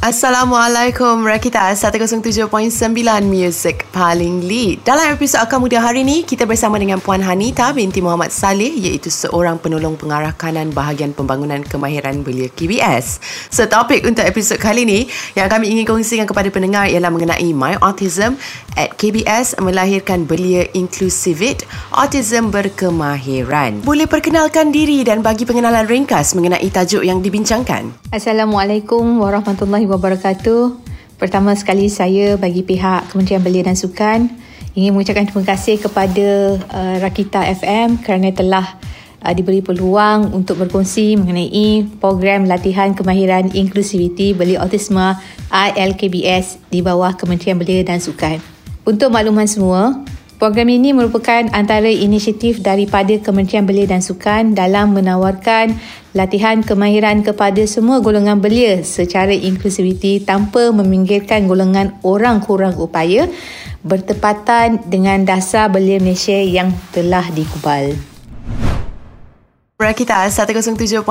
Assalamualaikum Rakita. 107.9 Music paling lead. Dalam episod Akar Muda hari ini Kita bersama dengan Puan Hanita binti Muhammad Saleh Iaitu seorang penolong pengarah kanan Bahagian Pembangunan Kemahiran Belia KBS So topik untuk episod kali ini Yang kami ingin kongsikan kepada pendengar Ialah mengenai My Autism At KBS melahirkan belia inklusivit Autism berkemahiran. Boleh perkenalkan diri dan bagi pengenalan ringkas Mengenai tajuk yang dibincangkan. Assalamualaikum warahmatullahi wabarakatuh. Pertama sekali saya bagi pihak Kementerian Belia dan Sukan ingin mengucapkan terima kasih kepada uh, Rakita FM kerana telah uh, diberi peluang untuk berkongsi mengenai program latihan kemahiran inklusiviti belia autisma ILKBS di bawah Kementerian Belia dan Sukan. Untuk makluman semua, Program ini merupakan antara inisiatif daripada Kementerian Belia dan Sukan dalam menawarkan latihan kemahiran kepada semua golongan belia secara inklusiviti tanpa meminggirkan golongan orang kurang upaya bertepatan dengan dasar belia Malaysia yang telah dikubal. Rakita 107.9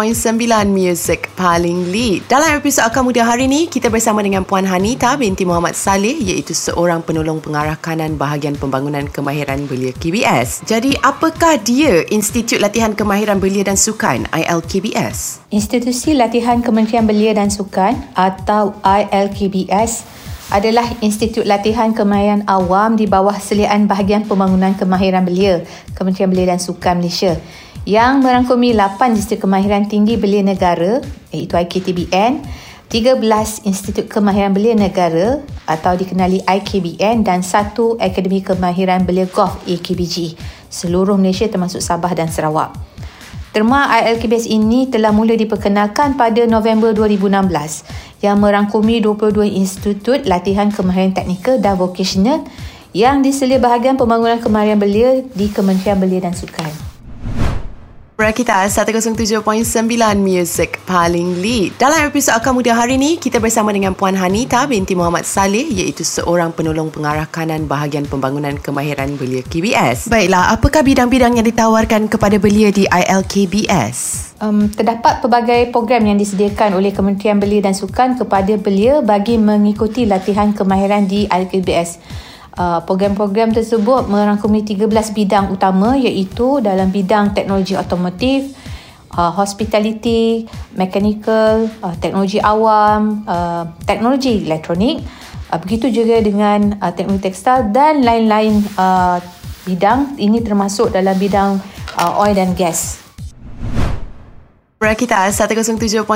Music paling lead. Dalam episod Akar Muda hari ini, kita bersama dengan Puan Hanita binti Muhammad Saleh iaitu seorang penolong pengarah kanan bahagian pembangunan kemahiran belia KBS. Jadi, apakah dia Institut Latihan Kemahiran Belia dan Sukan ILKBS? Institusi Latihan Kementerian Belia dan Sukan atau ILKBS adalah Institut Latihan Kemahiran Awam di bawah selian bahagian pembangunan kemahiran belia Kementerian Belia dan Sukan Malaysia yang merangkumi 8 distrik kemahiran tinggi belia negara iaitu IKTBN, 13 Institut Kemahiran Belia Negara atau dikenali IKBN dan satu Akademi Kemahiran Belia Golf AKBG seluruh Malaysia termasuk Sabah dan Sarawak. Terma ILKBS ini telah mula diperkenalkan pada November 2016 yang merangkumi 22 institut latihan kemahiran teknikal dan vocational yang diselia bahagian pembangunan kemahiran belia di Kementerian Belia dan Sukan. Rakita 107.9 Music paling lead. Dalam episod Akar Muda hari ini, kita bersama dengan Puan Hanita binti Muhammad Saleh iaitu seorang penolong pengarah kanan bahagian pembangunan kemahiran belia KBS. Baiklah, apakah bidang-bidang yang ditawarkan kepada belia di ILKBS? Um, terdapat pelbagai program yang disediakan oleh Kementerian Belia dan Sukan kepada belia bagi mengikuti latihan kemahiran di ILKBS. Uh, program-program tersebut merangkumi 13 bidang utama iaitu dalam bidang teknologi otomotif, uh, hospitality, mechanical, uh, teknologi awam, teknologi elektronik, begitu juga dengan teknologi tekstil dan lain-lain bidang ini termasuk dalam bidang oil dan gas. Rakita 107.9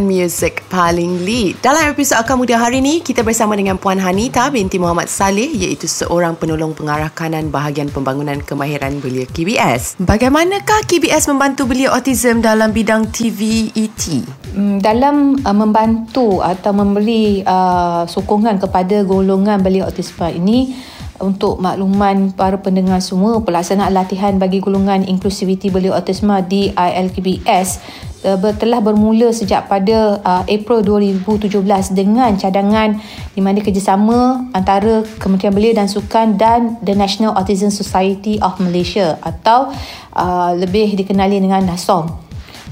Music paling lead. Dalam episod Akar Muda hari ini, kita bersama dengan Puan Hanita binti Muhammad Saleh iaitu seorang penolong pengarah kanan bahagian pembangunan kemahiran belia KBS. Bagaimanakah KBS membantu belia autism dalam bidang TVET? Hmm, dalam uh, membantu atau memberi uh, sokongan kepada golongan belia autism ini, untuk makluman para pendengar semua pelaksanaan latihan bagi golongan inklusiviti belia autisma di ILKBS uh, telah bermula sejak pada uh, April 2017 dengan cadangan di mana kerjasama antara Kementerian Belia dan Sukan dan The National Autism Society of Malaysia atau uh, lebih dikenali dengan NASOM.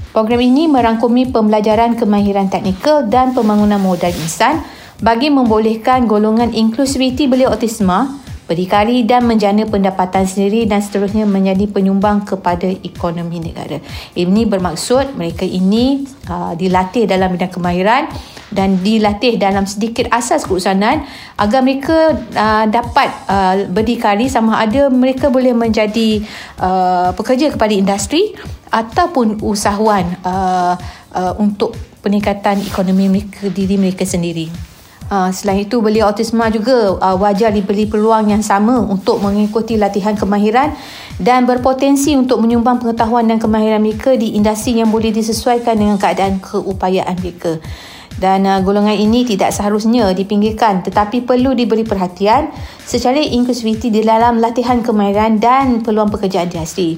Program ini merangkumi pembelajaran kemahiran teknikal dan pembangunan modal insan bagi membolehkan golongan inklusiviti belia autisma berdikari dan menjana pendapatan sendiri dan seterusnya menjadi penyumbang kepada ekonomi negara. Ini bermaksud mereka ini uh, dilatih dalam bidang kemahiran dan dilatih dalam sedikit asas keusahanan agar mereka uh, dapat uh, berdikari sama ada mereka boleh menjadi uh, pekerja kepada industri ataupun usahawan uh, uh, untuk peningkatan ekonomi mereka diri mereka sendiri. Uh, selain itu, belia autisma juga uh, wajar diberi peluang yang sama untuk mengikuti latihan kemahiran dan berpotensi untuk menyumbang pengetahuan dan kemahiran mereka di industri yang boleh disesuaikan dengan keadaan keupayaan mereka. Dan uh, golongan ini tidak seharusnya dipinggirkan tetapi perlu diberi perhatian secara inklusiviti di dalam latihan kemahiran dan peluang pekerjaan di asli.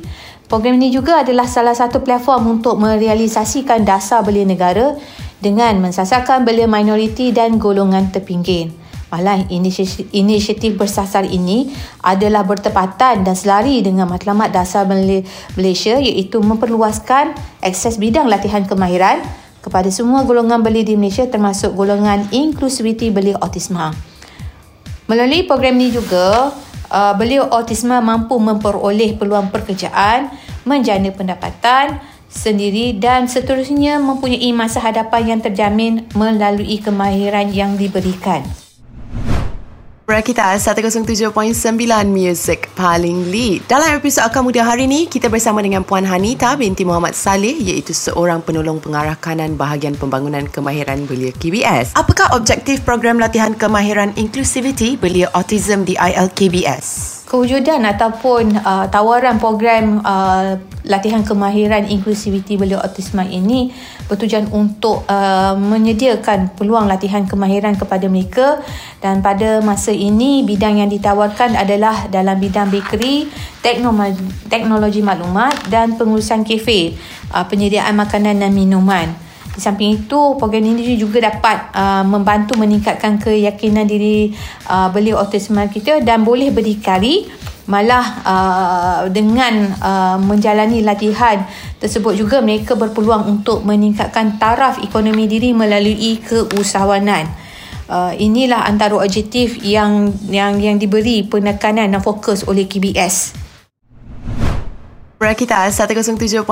Program ini juga adalah salah satu platform untuk merealisasikan dasar belia negara dengan mensasarkan belia minoriti dan golongan terpinggir. Malah inisiatif bersasar ini adalah bertepatan dan selari dengan matlamat dasar Malaysia iaitu memperluaskan akses bidang latihan kemahiran kepada semua golongan belia di Malaysia termasuk golongan inklusiviti belia autisma. Melalui program ini juga, uh, belia autisma mampu memperoleh peluang pekerjaan, menjana pendapatan sendiri dan seterusnya mempunyai masa hadapan yang terjamin melalui kemahiran yang diberikan. Kita 107.9 Music paling lead. Dalam episod Akal Muda hari ini, kita bersama dengan Puan Hanita binti Muhammad Saleh iaitu seorang penolong pengarah kanan bahagian pembangunan kemahiran belia KBS. Apakah objektif program latihan kemahiran inklusiviti belia autism di ILKBS? Kewujudan ataupun uh, tawaran program uh, latihan kemahiran inklusiviti belia autisma ini bertujuan untuk uh, menyediakan peluang latihan kemahiran kepada mereka dan pada masa ini bidang yang ditawarkan adalah dalam bidang bakery, teknologi, teknologi maklumat dan pengurusan kafe, uh, penyediaan makanan dan minuman. Di samping itu, program ini juga dapat uh, membantu meningkatkan keyakinan diri uh, beliau autisma kita dan boleh berdikari malah uh, dengan uh, menjalani latihan tersebut juga mereka berpeluang untuk meningkatkan taraf ekonomi diri melalui keusahawanan. Uh, inilah antara objektif yang yang yang diberi penekanan dan fokus oleh KBS. Kita 107.9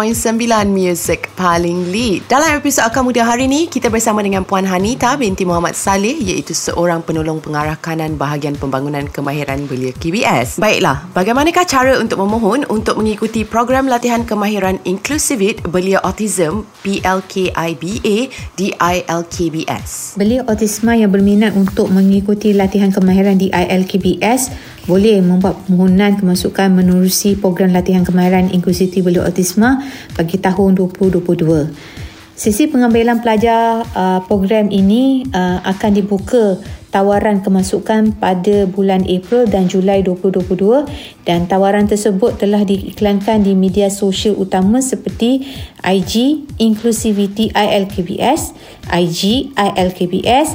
Music paling lead. Dalam episod Akal Muda hari ini, kita bersama dengan Puan Hanita binti Muhammad Saleh iaitu seorang penolong pengarah kanan bahagian pembangunan kemahiran belia KBS. Baiklah, bagaimanakah cara untuk memohon untuk mengikuti program latihan kemahiran inklusivit belia autism PLKIBA di ILKBS? Belia autisma yang berminat untuk mengikuti latihan kemahiran di ILKBS boleh membuat permohonan kemasukan menerusi program latihan kemahiran inklusiviti beliau autisma bagi tahun 2022. Sesi pengambilan pelajar uh, program ini uh, akan dibuka tawaran kemasukan pada bulan April dan Julai 2022 dan tawaran tersebut telah diiklankan di media sosial utama seperti IG Inclusivity ILKBS, IG ILKBS,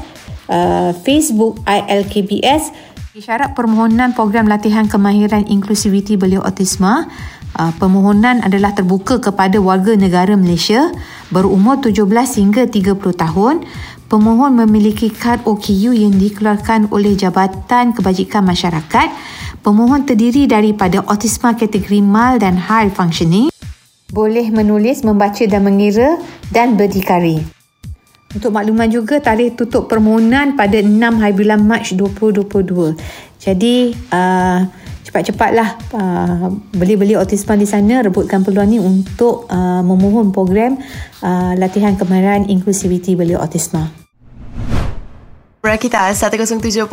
uh, Facebook ILKBS Syarat permohonan program latihan kemahiran inklusiviti beliau autisma, uh, permohonan adalah terbuka kepada warga negara Malaysia berumur 17 hingga 30 tahun. Pemohon memiliki kad OKU yang dikeluarkan oleh Jabatan Kebajikan Masyarakat. Pemohon terdiri daripada autisma kategori mild dan high functioning. Boleh menulis, membaca dan mengira dan berdikari. Untuk makluman juga tarikh tutup permohonan pada 6 hari bulan Mac 2022. Jadi uh, cepat-cepatlah uh, beli-beli autisma di sana rebutkan peluang ni untuk uh, memohon program uh, latihan kemahiran inklusiviti beli autisma. Kita 107.9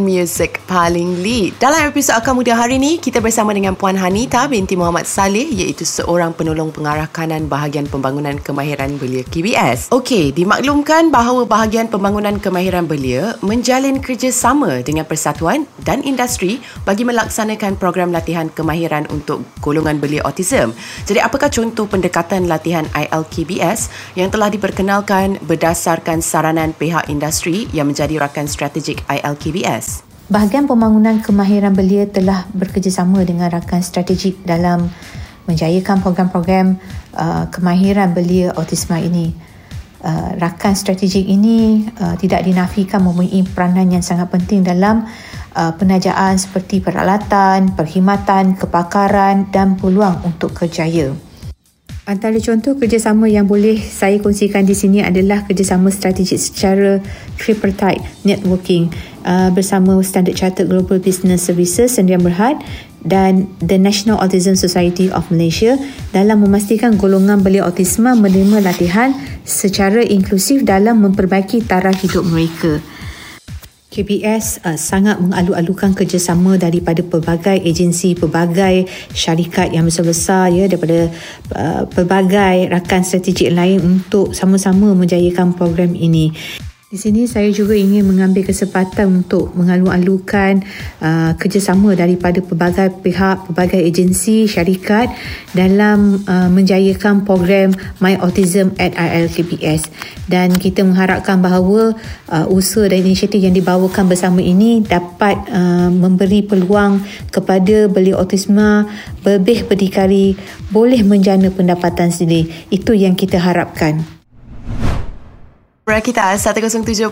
Music paling lead. Dalam episod Akal Muda hari ini, kita bersama dengan Puan Hanita binti Muhammad Saleh iaitu seorang penolong pengarah kanan bahagian pembangunan kemahiran belia KBS. Okey, dimaklumkan bahawa bahagian pembangunan kemahiran belia menjalin kerjasama dengan persatuan dan industri bagi melaksanakan program latihan kemahiran untuk golongan belia autism. Jadi apakah contoh pendekatan latihan ILKBS yang telah diperkenalkan berdasarkan saranan pihak industri yang menjadi rakan strategik ILKBS. Bahagian pembangunan kemahiran belia telah bekerjasama dengan rakan strategik dalam menjayakan program-program uh, kemahiran belia autisma ini. Uh, rakan strategik ini uh, tidak dinafikan mempunyai peranan yang sangat penting dalam uh, penajaan seperti peralatan, perkhidmatan, kepakaran dan peluang untuk kerjaya. Antara contoh kerjasama yang boleh saya kongsikan di sini adalah kerjasama strategik secara tripartite networking uh, bersama Standard Chartered Global Business Services Sendirian Berhad dan The National Autism Society of Malaysia dalam memastikan golongan belia autisma menerima latihan secara inklusif dalam memperbaiki taraf hidup mereka. KBS uh, sangat mengalu-alukan kerjasama daripada pelbagai agensi, pelbagai syarikat yang besar-besar ya daripada uh, pelbagai rakan strategik lain untuk sama-sama menjayakan program ini. Di sini saya juga ingin mengambil kesempatan untuk mengalu-alukan uh, kerjasama daripada pelbagai pihak, pelbagai agensi, syarikat dalam uh, menjayakan program My Autism at ILKBS. Dan kita mengharapkan bahawa uh, usaha dan inisiatif yang dibawakan bersama ini dapat uh, memberi peluang kepada beli autisma lebih berdikari boleh menjana pendapatan sendiri. Itu yang kita harapkan. Rakita 107.9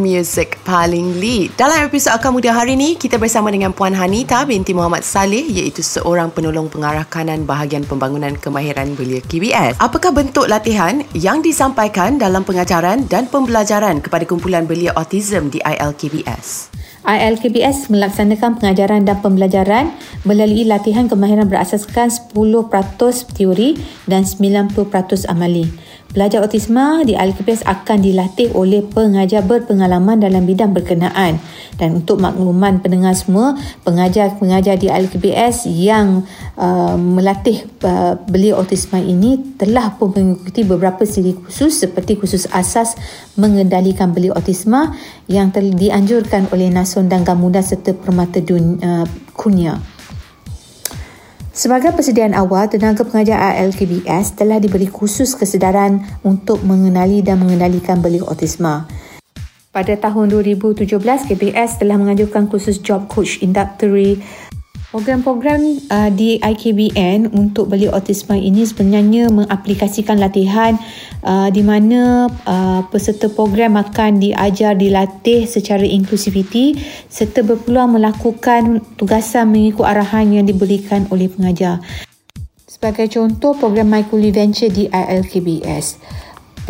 Music paling lead. Dalam episod Akar Muda hari ini, kita bersama dengan Puan Hanita binti Muhammad Saleh iaitu seorang penolong pengarah kanan bahagian pembangunan kemahiran belia KBS. Apakah bentuk latihan yang disampaikan dalam pengajaran dan pembelajaran kepada kumpulan belia autism di ILKBS? ILKBS melaksanakan pengajaran dan pembelajaran melalui latihan kemahiran berasaskan 10% teori dan 90% amali. Pelajar autisma di ILKBS akan dilatih oleh pengajar berpengalaman dalam bidang berkenaan. Dan untuk makluman pendengar semua, pengajar-pengajar di ILKBS yang uh, melatih uh, beliau autisma ini telah pun mengikuti beberapa siri khusus seperti khusus asas mengendalikan beliau autisma yang telah dianjurkan oleh Nason dan Gamuda serta Permata Dunia, uh. Sebagai persediaan awal, tenaga pengajar ALKBS telah diberi khusus kesedaran untuk mengenali dan mengendalikan beliau autisma. Pada tahun 2017, KBS telah mengajukan khusus Job Coach Inductory Program-program uh, di IKBN untuk beli autisma ini sebenarnya mengaplikasikan latihan uh, di mana uh, peserta program akan diajar dilatih secara inklusiviti serta berpeluang melakukan tugasan mengikut arahan yang diberikan oleh pengajar. Sebagai contoh program My Venture di ILKBS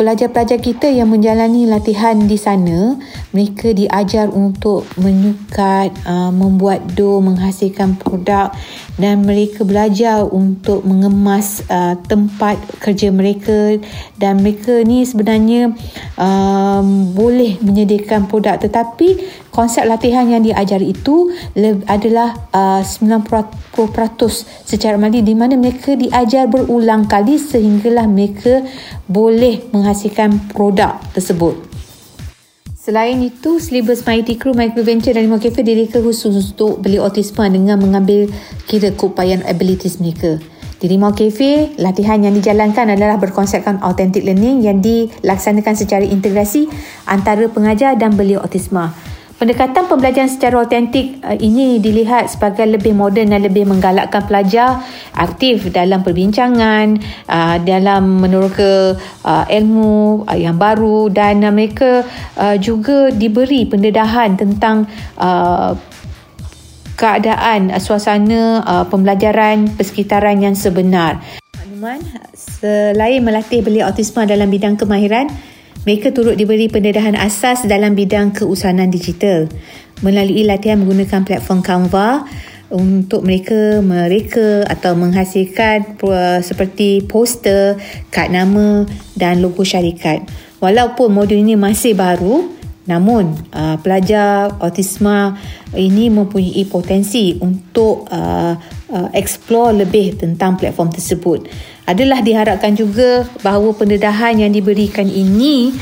pelajar-pelajar kita yang menjalani latihan di sana mereka diajar untuk menyukat uh, membuat dough menghasilkan produk dan mereka belajar untuk mengemas uh, tempat kerja mereka. Dan mereka ni sebenarnya um, boleh menyediakan produk. Tetapi konsep latihan yang diajar itu adalah uh, 90% secara mandi di mana mereka diajar berulang kali sehinggalah mereka boleh menghasilkan produk tersebut. Selain itu, silibus Mighty Crew, Microventure dan Cafe didirikan khusus untuk beli autisma dengan mengambil kira keupayaan abilities mereka. Di Rimau Cafe, latihan yang dijalankan adalah berkonsepkan authentic learning yang dilaksanakan secara integrasi antara pengajar dan beliau autisma. Pendekatan pembelajaran secara autentik uh, ini dilihat sebagai lebih moden dan lebih menggalakkan pelajar aktif dalam perbincangan, uh, dalam meneroka uh, ilmu yang baru dan mereka juga diberi pendedahan tentang keadaan suasana pembelajaran persekitaran yang sebenar. Makluman, selain melatih beliau autisma dalam bidang kemahiran, mereka turut diberi pendedahan asas dalam bidang keusahanan digital melalui latihan menggunakan platform Canva untuk mereka mereka atau menghasilkan seperti poster, kad nama dan logo syarikat. Walaupun modul ini masih baru, namun uh, pelajar autisma ini mempunyai potensi untuk uh, uh, explore lebih tentang platform tersebut adalah diharapkan juga bahawa pendedahan yang diberikan ini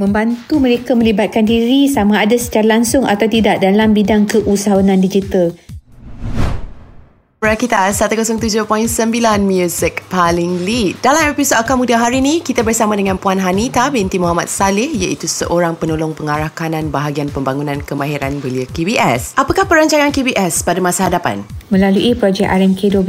membantu mereka melibatkan diri sama ada secara langsung atau tidak dalam bidang keusahawanan digital. Rakita 107.9 Music paling lead. Dalam episod Akar Muda hari ini, kita bersama dengan Puan Hanita binti Muhammad Saleh iaitu seorang penolong pengarah kanan bahagian pembangunan kemahiran belia KBS. Apakah perancangan KBS pada masa hadapan? Melalui projek RMK 12,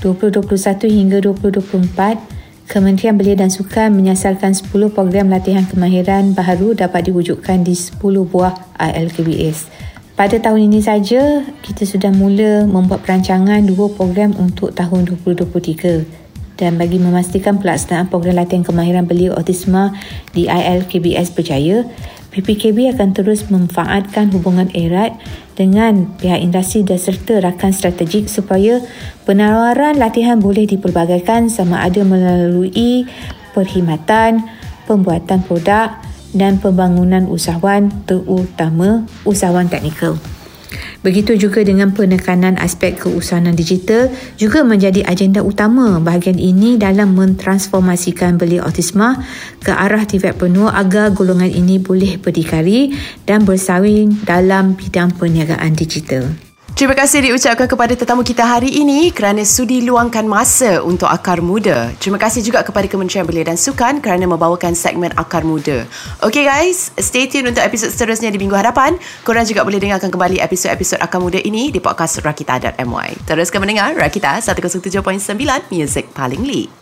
2021 hingga 2024, Kementerian Belia dan Sukan menyasarkan 10 program latihan kemahiran baharu dapat diwujudkan di 10 buah ILKBS. Pada tahun ini saja, kita sudah mula membuat perancangan dua program untuk tahun 2023 dan bagi memastikan pelaksanaan program latihan kemahiran belia autisma di ILKBS berjaya, PPKB akan terus memanfaatkan hubungan erat dengan pihak industri dan serta rakan strategik supaya penawaran latihan boleh dipelbagaikan sama ada melalui perkhidmatan, pembuatan produk dan pembangunan usahawan terutama usahawan teknikal. Begitu juga dengan penekanan aspek keusahanan digital juga menjadi agenda utama bahagian ini dalam mentransformasikan belia autisma ke arah tifat penuh agar golongan ini boleh berdikari dan bersawing dalam bidang perniagaan digital. Terima kasih diucapkan kepada tetamu kita hari ini kerana sudi luangkan masa untuk Akar Muda. Terima kasih juga kepada Kementerian Belia dan Sukan kerana membawakan segmen Akar Muda. Okay guys, stay tune untuk episod seterusnya di minggu hadapan. Korang juga boleh dengarkan kembali episod-episod Akar Muda ini di podcast rakita.my. Teruskan mendengar Rakita 107.9 Music Paling Lead.